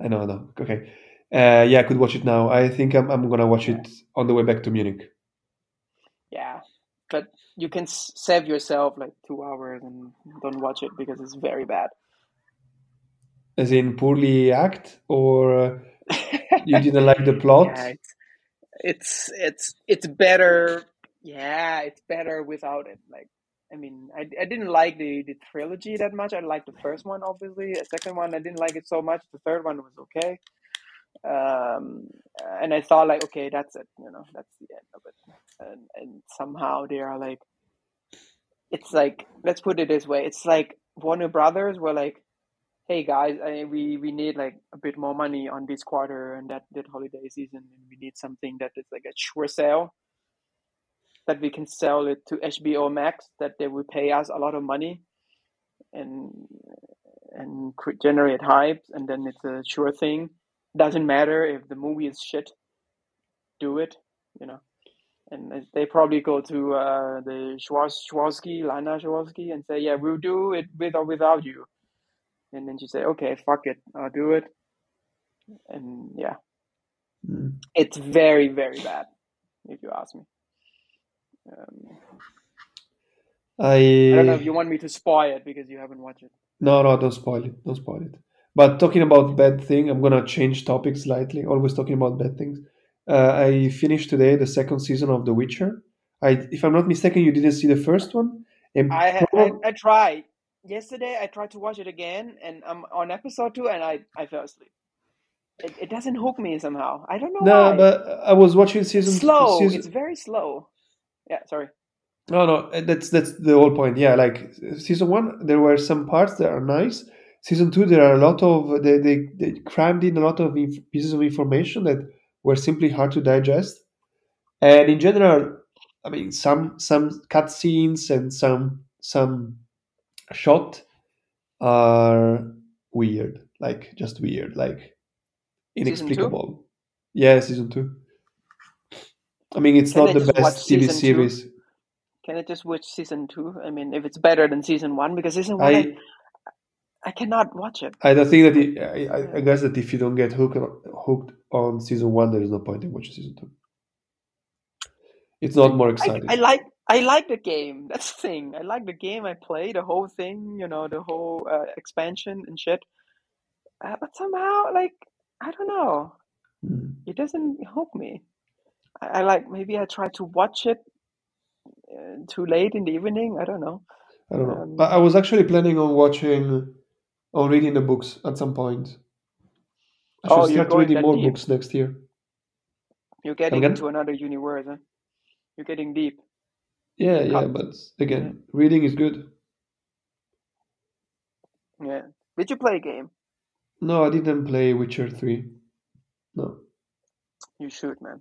Speaker 1: I know, I know. Okay. Uh, yeah, I could watch it now. I think I'm, I'm gonna watch it on the way back to Munich.
Speaker 2: Yeah, but you can save yourself like two hours and don't watch it because it's very bad.
Speaker 1: As in poorly act, or uh, you didn't like the plot?
Speaker 2: Yeah, it's it's it's it's better. Yeah, it's better without it. Like, I mean, I, I didn't like the the trilogy that much. I liked the first one, obviously. The second one, I didn't like it so much. The third one was okay. Um, and I thought like, okay, that's it. You know, that's the end of it. And and somehow they are like, it's like let's put it this way. It's like Warner Brothers were like, hey guys, I, we we need like a bit more money on this quarter and that that holiday season, and we need something that is like a sure sale that we can sell it to HBO Max that they will pay us a lot of money and and cre- generate hype, and then it's a sure thing. Doesn't matter if the movie is shit. Do it, you know. And they probably go to uh, the Schwarz, Schwarzky, Lana Schwarzky, and say, "Yeah, we'll do it with or without you." And then she say, "Okay, fuck it, I'll do it." And yeah,
Speaker 1: Mm.
Speaker 2: it's very, very bad, if you ask me. Um, I don't know if you want me to spoil it because you haven't watched it.
Speaker 1: no, no, don't spoil it. Don't spoil it. But talking about bad thing, I'm gonna change topic slightly. Always talking about bad things. Uh, I finished today the second season of The Witcher. I, if I'm not mistaken, you didn't see the first one, and
Speaker 2: I I, I tried yesterday. I tried to watch it again, and I'm on episode two, and I I fell asleep. It, it doesn't hook me somehow. I don't know
Speaker 1: no,
Speaker 2: why.
Speaker 1: but I was watching season
Speaker 2: slow.
Speaker 1: season.
Speaker 2: It's very slow. Yeah, sorry.
Speaker 1: No, no, eh, that's that's the whole point. Yeah, like season one, there were some parts that are nice. Season two, there are a lot of they they, they crammed in a lot of inf- pieces of information that were simply hard to digest. And in general, I mean, some some cutscenes and some some shot are weird, like just weird, like
Speaker 2: Season
Speaker 1: inexplicable. Yeah, season two. I mean, it's
Speaker 2: Can
Speaker 1: not
Speaker 2: I
Speaker 1: the best TV
Speaker 2: season two?
Speaker 1: series.
Speaker 2: Can I just watch season two? I mean, if it's better than season one, because season one I,
Speaker 1: I
Speaker 2: I cannot watch it.
Speaker 1: I don't think that it, I, I- I guess that if you don't get hooked on, hooked on season one, there is no point in watching season two. It's not more
Speaker 2: I,
Speaker 1: exciting.
Speaker 2: I like I like the game. That's the thing. I like the game. I play the whole thing. You know, the whole uh, expansion and shit. Uh, but somehow, like, I don't know.
Speaker 1: Mm.
Speaker 2: It doesn't hook me. I, like maybe I try to watch it uh, too late in the evening. I don't know.
Speaker 1: I don't know.
Speaker 2: Um,
Speaker 1: I, I was actually planning on watching, on reading the books at some point. I should
Speaker 2: Oh, you're
Speaker 1: start reading more
Speaker 2: deep.
Speaker 1: books next year.
Speaker 2: You're getting
Speaker 1: again?
Speaker 2: into another universe. Huh? You're getting deep.
Speaker 1: Yeah, yeah,
Speaker 2: Cut.
Speaker 1: but again, reading is good.
Speaker 2: Yeah. Did you play a game?
Speaker 1: No, I didn't play Witcher 3. No.
Speaker 2: You should, man.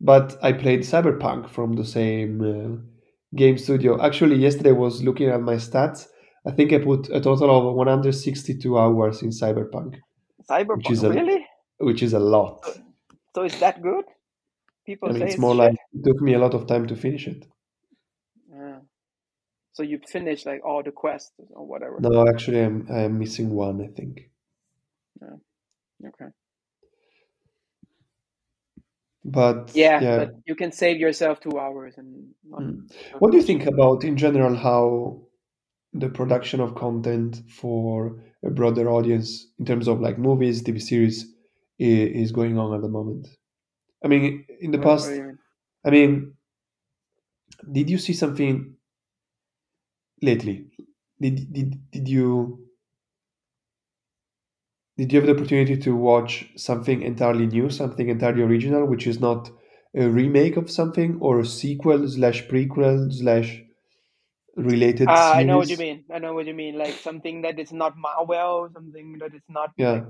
Speaker 1: But I played Cyberpunk from the same uh, game studio. Actually, yesterday I was looking at my stats. I think I put a total of 162 hours in Cyberpunk, which is
Speaker 2: Cyberpunk,
Speaker 1: a
Speaker 2: really?
Speaker 1: which is a lot.
Speaker 2: So, so it's that good? People
Speaker 1: I mean,
Speaker 2: say
Speaker 1: it's
Speaker 2: it's
Speaker 1: more
Speaker 2: shit.
Speaker 1: like it took me a lot of time to finish it.
Speaker 2: Yeah. So you finished like all the quests or whatever.
Speaker 1: No, actually, I'm I'm missing one. I think.
Speaker 2: Okay.
Speaker 1: But
Speaker 2: Yeah,
Speaker 1: yeah,
Speaker 2: but you can save yourself two hours and
Speaker 1: Mm. what do you think about in general how the production of content for a broader audience in terms of like movies, TV series is going on at the moment. I mean, in the past? I mean, did you see something lately? Did did did you did you have the opportunity to watch something entirely new, something entirely original, which is not a remake of something or a sequel slash prequel slash related
Speaker 2: Ah, I know what you mean. I know what you mean. Like something that is not Marvel, something that is not
Speaker 1: Yeah.
Speaker 2: like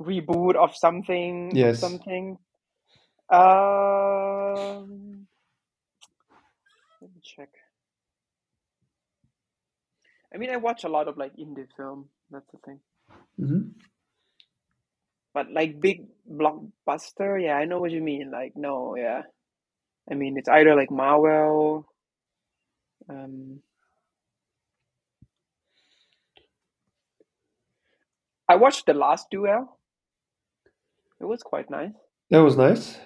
Speaker 2: reboot of something of
Speaker 1: Yes.
Speaker 2: something. Um, let me check. I mean, I watch a lot of like indie film. That's the thing.
Speaker 1: hmm
Speaker 2: But like big blockbuster, yeah, I know what you mean. Like no, yeah. I mean, it's either like Marvel. Um, I watched The Last Duel. It was quite nice.
Speaker 1: That was nice.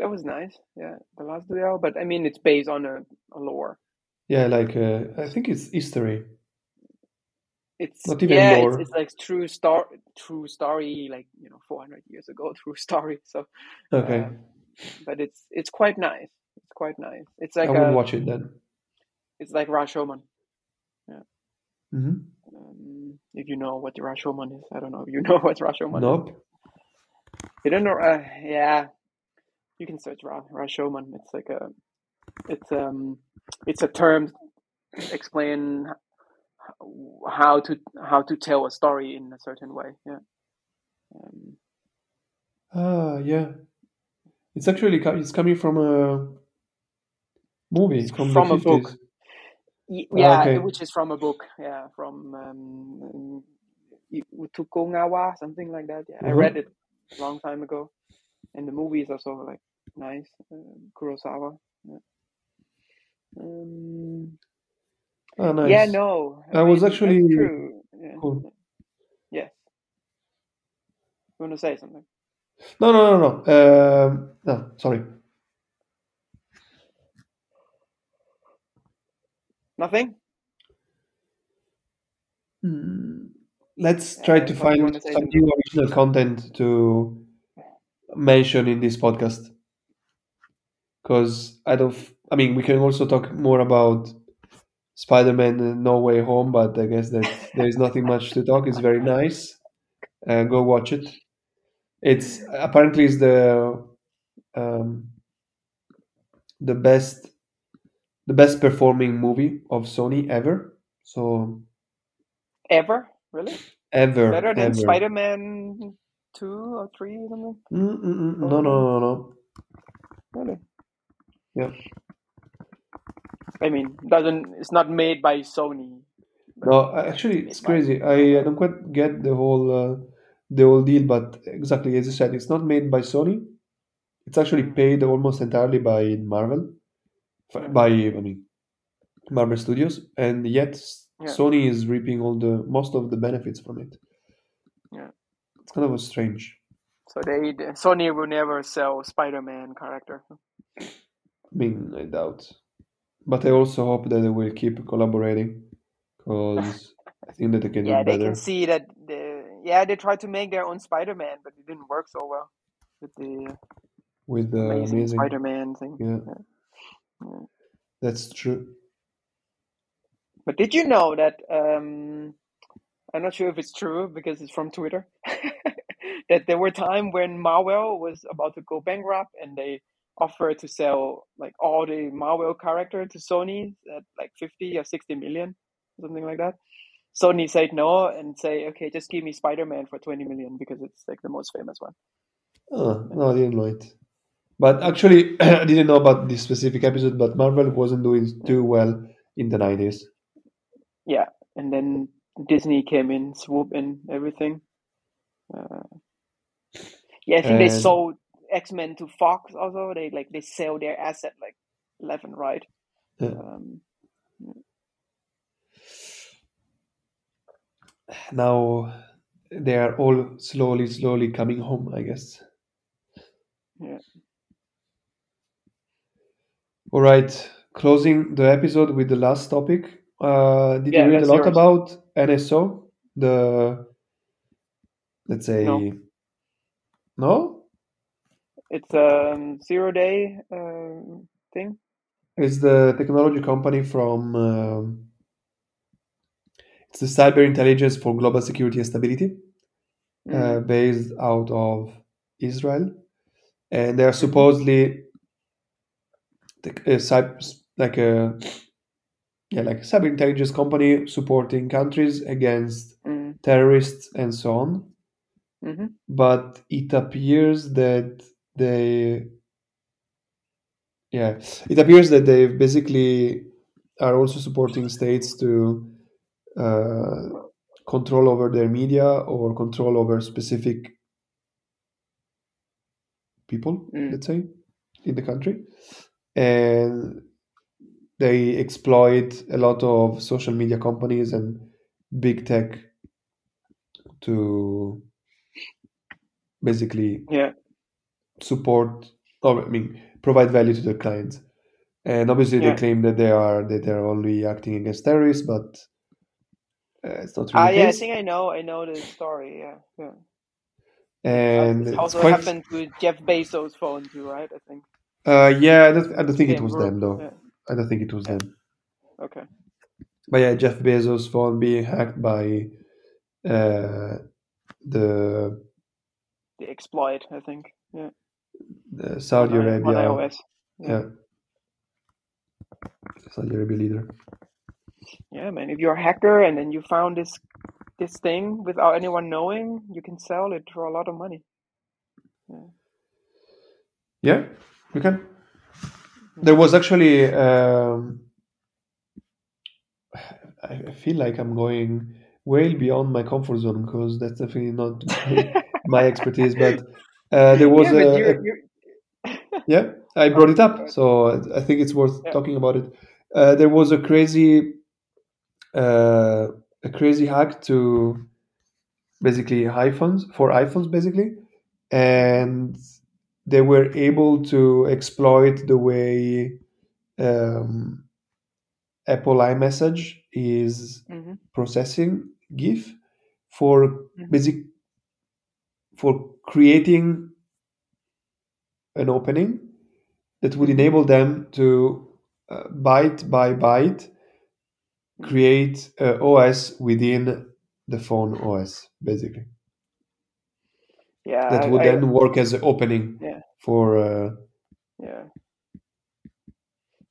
Speaker 2: That was nice. Yeah, The Last Duel. But I mean, it's based on a, a lore.
Speaker 1: Yeah, like uh, I think it's history,
Speaker 2: It's
Speaker 1: not even
Speaker 2: yeah, it's it's like true star true story, like you know, four hundred years ago, true story. So,
Speaker 1: Okay,
Speaker 2: um, but it's it's quite nice. It's quite nice. It's
Speaker 1: I
Speaker 2: like
Speaker 1: will
Speaker 2: a
Speaker 1: watch it then.
Speaker 2: it's like Rashomon. Yeah.
Speaker 1: hmm
Speaker 2: Um, if you know what Rashomon is, I don't know if you know what Rashomon is.
Speaker 1: Nope.
Speaker 2: You don't know? Uh, yeah, you can search Ra Rashomon. It's like a it's um it's a term explain how to how to tell a story in a certain way. Yeah. Um,
Speaker 1: Ah, yeah. It's actually it's coming from a movie
Speaker 2: it's
Speaker 1: from
Speaker 2: from a book.
Speaker 1: 50s.
Speaker 2: Y-
Speaker 1: Ah,
Speaker 2: Yeah,
Speaker 1: okay.
Speaker 2: which is from a book. Yeah, from um, Utukongawa, something like that. Yeah, I
Speaker 1: Uh-huh.
Speaker 2: read it a long time ago, and the movie is also like nice. Um, Kurosawa. Yeah. Um,
Speaker 1: Ah,
Speaker 2: yeah, no, I
Speaker 1: I was actually
Speaker 2: true. Yeah,
Speaker 1: cool.
Speaker 2: yes. You want to say something?
Speaker 1: No, no, no, no. Um, no, sorry.
Speaker 2: Nothing?
Speaker 1: Hmm. Let's try
Speaker 2: Uh,
Speaker 1: to
Speaker 2: what do you
Speaker 1: find
Speaker 2: want to say
Speaker 1: some new original content to mention in this podcast. Because I don't. I mean, we can also talk more about Spider-Man uh, No Way Home, but I guess that there is nothing much to talk. It's very nice. Uh, go watch it. It's apparently it's the um, the best the best performing movie of Sony ever. So
Speaker 2: Ever? Really?
Speaker 1: ever,
Speaker 2: Better than
Speaker 1: ever.
Speaker 2: Spider-Man 2 or 3 or something?
Speaker 1: Mm-mm-mm. No, no, no, no.
Speaker 2: Really?
Speaker 1: Yeah.
Speaker 2: I mean, doesn't it's not made by Sony,
Speaker 1: No, actually, it's crazy. I, I don't quite get the whole uh, the whole deal, but exactly as you said, it's not made by Sony. It's actually
Speaker 2: Mm,
Speaker 1: paid almost entirely by Marvel,
Speaker 2: mm,
Speaker 1: by I mean Marvel Studios, and yet
Speaker 2: yeah,
Speaker 1: Sony is reaping all the most of the benefits from it.
Speaker 2: yeah.
Speaker 1: It's kind of a strange.
Speaker 2: So they, Sony will never sell Spider-Man character.
Speaker 1: I mean, I doubt, but I also hope that they will keep collaborating because I think that they can do
Speaker 2: better.
Speaker 1: Yeah,
Speaker 2: they can see that the yeah they tried to make their own Spider-Man, but it didn't work so well with the
Speaker 1: with the
Speaker 2: Amazing
Speaker 1: amazing.
Speaker 2: Spider-Man thing.
Speaker 1: Yeah,
Speaker 2: Yeah, yeah.
Speaker 1: that's true.
Speaker 2: But did you know that um, I'm not sure if it's true because it's from Twitter that there were time when Marvel was about to go bankrupt and they offered to sell like all the Marvel character to Sony at like 50 or 60 million, something like that. Sony said no and say, okay, just give me Spider-Man for 20 million because it's like the most famous one.
Speaker 1: Oh, no, I didn't know it. But actually, I didn't know about this specific episode, but Marvel wasn't doing too well in the 90s.
Speaker 2: Yeah. And then Disney came in, swoop in everything. Uh, yeah, I think they
Speaker 1: And
Speaker 2: sold X-Men to Fox also. They like they sell their asset like left and right.
Speaker 1: uh,
Speaker 2: Um,
Speaker 1: now they are all slowly, slowly coming home, I guess.
Speaker 2: yeah.
Speaker 1: All right, closing the episode with the last topic. Uh, did
Speaker 2: Yeah,
Speaker 1: you read a lot
Speaker 2: yours.
Speaker 1: about NSO? The let's say
Speaker 2: No.
Speaker 1: no,
Speaker 2: It's a um, zero day um, thing.
Speaker 1: it's the technology company from. Um, it's the cyber intelligence for global security and stability, uh,
Speaker 2: Mhm.
Speaker 1: based out of Israel, and they are supposedly cyber, like a yeah, like cyber intelligence company supporting countries against
Speaker 2: Mm.
Speaker 1: terrorists and so on.
Speaker 2: Mhm.
Speaker 1: But it appears that they, yeah, it appears that they basically are also supporting states to uh, control over their media or control over specific people,
Speaker 2: Mm.
Speaker 1: let's say, in the country. And they exploit a lot of social media companies and big tech to basically
Speaker 2: Yeah.
Speaker 1: Support or I mean provide value to their clients. And obviously
Speaker 2: Yeah.
Speaker 1: they claim that they are that they're only acting against terrorists, but uh, it's not really the
Speaker 2: yeah. I think I know. I know the story. Yeah. Yeah.
Speaker 1: And
Speaker 2: This also
Speaker 1: quite
Speaker 2: happened with Jeff Bezos' phone too, right? I think.
Speaker 1: uh, yeah, I don't, I don't think it was
Speaker 2: group.
Speaker 1: them though.
Speaker 2: Yeah.
Speaker 1: I don't think it was them.
Speaker 2: Okay.
Speaker 1: But yeah, Jeff Bezos' phone being hacked by uh, the,
Speaker 2: The exploit, I think. Yeah.
Speaker 1: The Saudi
Speaker 2: on,
Speaker 1: Arabia,
Speaker 2: on iOS.
Speaker 1: yeah, Saudi Arabia leader.
Speaker 2: Yeah, man. If you're a hacker and then you found this this thing without anyone knowing, you can sell it for a lot of money.
Speaker 1: Yeah, you can. There was actually. Um, I I feel like I'm going way beyond my comfort zone because that's definitely not my expertise. But uh, there was
Speaker 2: yeah,
Speaker 1: a,
Speaker 2: you're, you're
Speaker 1: yeah, I brought it up, so I think it's worth
Speaker 2: Yeah.
Speaker 1: talking about it. Uh, there was a crazy, uh, a crazy hack to basically iPhones for iPhones, basically, and they were able to exploit the way um, Apple iMessage is
Speaker 2: hmm
Speaker 1: processing GIF for
Speaker 2: Mhm.
Speaker 1: basic for creating an opening that would enable them to uh, byte by byte create a OS within the phone OS, basically.
Speaker 2: yeah,
Speaker 1: That would
Speaker 2: I,
Speaker 1: then work as an opening
Speaker 2: Yeah.
Speaker 1: for uh,
Speaker 2: yeah,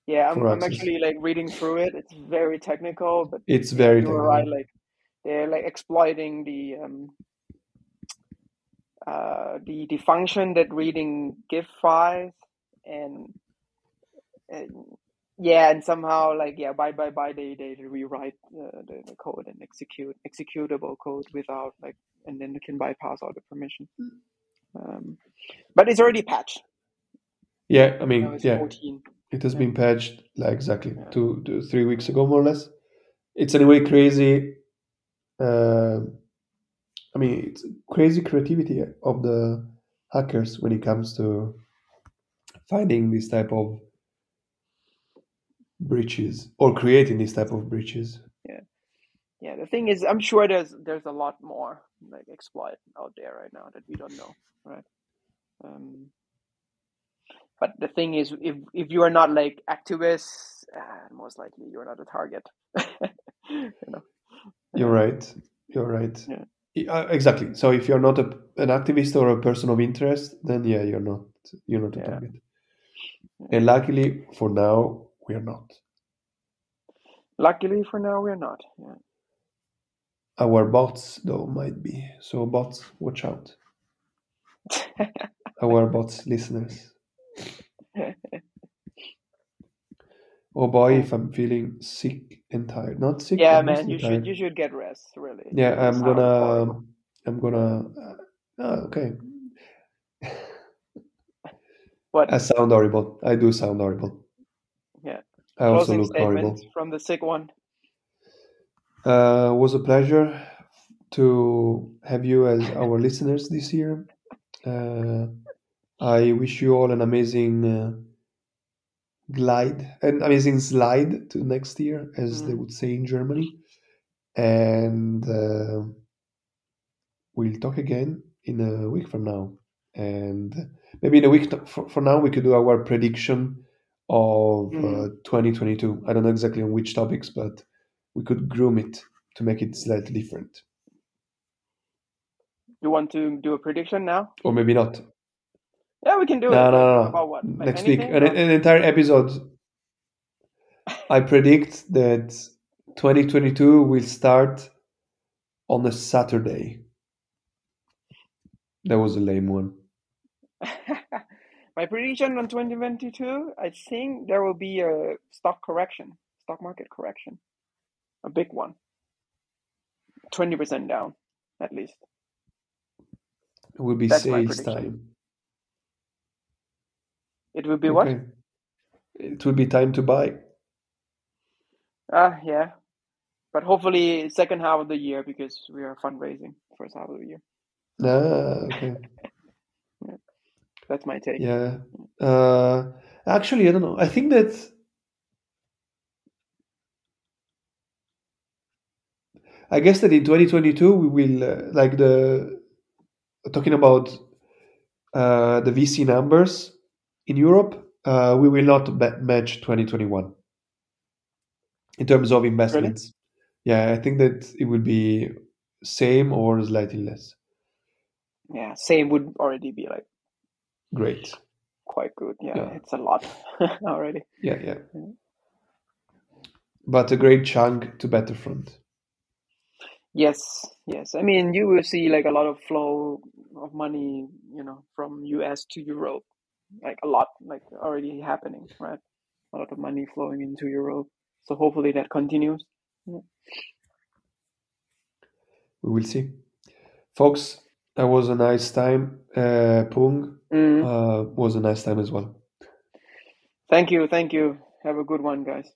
Speaker 2: yeah. I'm, I'm actually like reading through it. It's very technical, but
Speaker 1: It's very
Speaker 2: you were
Speaker 1: technical.
Speaker 2: right. Like they're like exploiting the um uh the the function that reading GIF files and, and yeah, and somehow like yeah, by by by they they rewrite uh, the, the code and execute executable code without like, and then they can bypass all the permission. Um, but it's already patched.
Speaker 1: Yeah, I mean,
Speaker 2: it's
Speaker 1: yeah,
Speaker 2: 14.
Speaker 1: it has
Speaker 2: Yeah.
Speaker 1: been patched like exactly
Speaker 2: Yeah.
Speaker 1: two, two, three weeks ago, more or less. It's anyway crazy. Uh, I mean, it's crazy creativity of the hackers when it comes to finding this type of breaches or creating this type of breaches.
Speaker 2: Yeah, yeah. the thing is, I'm sure there's there's a lot more like exploit out there right now that we don't know, right? Um, but the thing is, if if you are not like activists, uh, most likely you're not a target. you know.
Speaker 1: You're right. You're right.
Speaker 2: Yeah.
Speaker 1: Uh, exactly. So if you're not a, an activist or a person of interest, then yeah, you're not you're not a
Speaker 2: Yeah.
Speaker 1: target. And luckily for now, we are not.
Speaker 2: Luckily for now, we're not. Yeah.
Speaker 1: Our bots though might be. So bots, watch out. Our bots listeners. Oh boy, if I'm feeling sick and tired. Not sick,
Speaker 2: yeah, man, you should you should get rest. Really.
Speaker 1: Yeah, I'm gonna
Speaker 2: horrible.
Speaker 1: I'm gonna uh, oh, okay.
Speaker 2: What
Speaker 1: I sound horrible. I do sound horrible.
Speaker 2: Yeah.
Speaker 1: I also
Speaker 2: closing
Speaker 1: look horrible.
Speaker 2: from the sick one?
Speaker 1: Uh, was a pleasure to have you as our listeners this year. Uh, I wish you all an amazing uh, glide, an amazing slide to next year, as they
Speaker 2: Mhm.
Speaker 1: would say in Germany. And uh, we'll talk again in a week from now. And maybe in a week for, for now, we could do our prediction of uh, 2022. I don't know exactly on which topics, but we could groom it to make it slightly different.
Speaker 2: You want to do a prediction now?
Speaker 1: Or maybe not.
Speaker 2: Yeah, we can do
Speaker 1: No,
Speaker 2: it.
Speaker 1: no, no.
Speaker 2: About what? Like
Speaker 1: Next week, an, an entire episode. I predict that 2022 will start on a Saturday. That was a lame one.
Speaker 2: My prediction on 2022, I think there will be a stock correction, stock market correction, a big one. 20% down, at least.
Speaker 1: It will be
Speaker 2: That's
Speaker 1: sales time.
Speaker 2: It will be what?
Speaker 1: It will be time to buy.
Speaker 2: Ah, yeah. But hopefully second half of the year because we are fundraising first half of the year.
Speaker 1: Ah, okay.
Speaker 2: That's my take.
Speaker 1: Yeah. Uh, actually, I don't know. I think that I guess that in 2022 we will uh, like the talking about uh, the VC numbers in Europe. Uh, we will not match 2021 in terms of investments. Yeah, I think that it will be same or slightly less.
Speaker 2: Yeah, same would already be like
Speaker 1: Great.
Speaker 2: quite good. Yeah,
Speaker 1: Yeah.
Speaker 2: it's a lot already.
Speaker 1: Yeah, yeah.
Speaker 2: Yeah.
Speaker 1: But a great chunk to Battlefront.
Speaker 2: Yes, yes. I mean, you will see like a lot of flow of money, you know, from US to Europe, like a lot, like already happening, right? A lot of money flowing into Europe. So hopefully that continues.
Speaker 1: We will see. Folks, that was a nice time. Uh, Pung
Speaker 2: Mm.
Speaker 1: uh, was a nice time as well.
Speaker 2: Thank you, thank you. Have a good one, guys.